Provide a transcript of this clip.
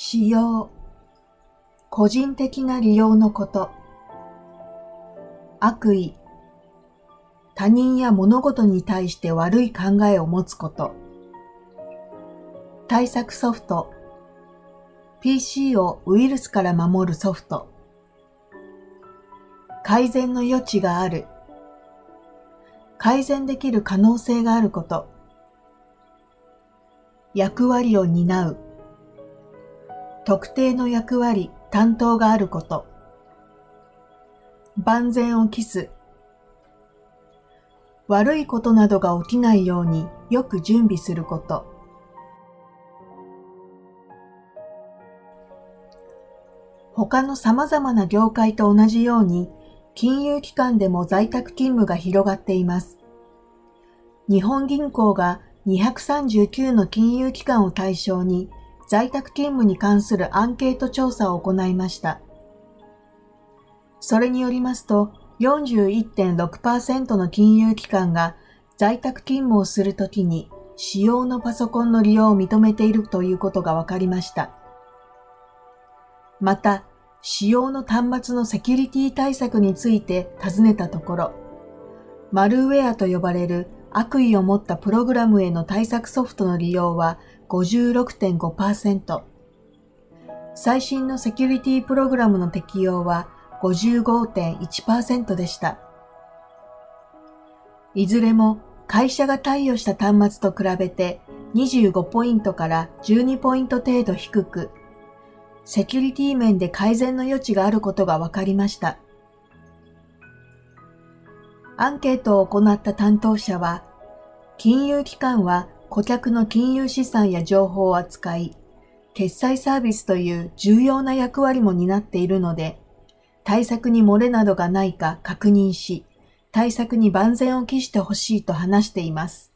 使用、個人的な利用のこと。悪意、他人や物事に対して悪い考えを持つこと。対策ソフト、PC をウイルスから守るソフト。改善の余地がある。改善できる可能性があること。役割を担う。特定の役割、担当があること。万全を期す。悪いことなどが起きないようによく準備すること。他の様々な業界と同じように、金融機関でも在宅勤務が広がっています。日本銀行が239の金融機関を対象に在宅勤務に関するアンケート調査を行いました。それによりますと、41.6%の金融機関が在宅勤務をするときに使用のパソコンの利用を認めているということが分かりました。また、使用の端末のセキュリティ対策について尋ねたところ、マルウェアと呼ばれる悪意を持ったプログラムへの対策ソフトの利用は56.5%、最新のセキュリティプログラムの適用は55.1%でした。いずれも会社が貸与した端末と比べて25ポイントから12ポイント程度低く、セキュリティ面で改善の余地があることが分かりました。アンケートを行った担当者は、金融機関は顧客の金融資産や情報を扱い、決済サービスという重要な役割も担っているので、対策に漏れなどがないか確認し、対策に万全を期してほしいと話しています。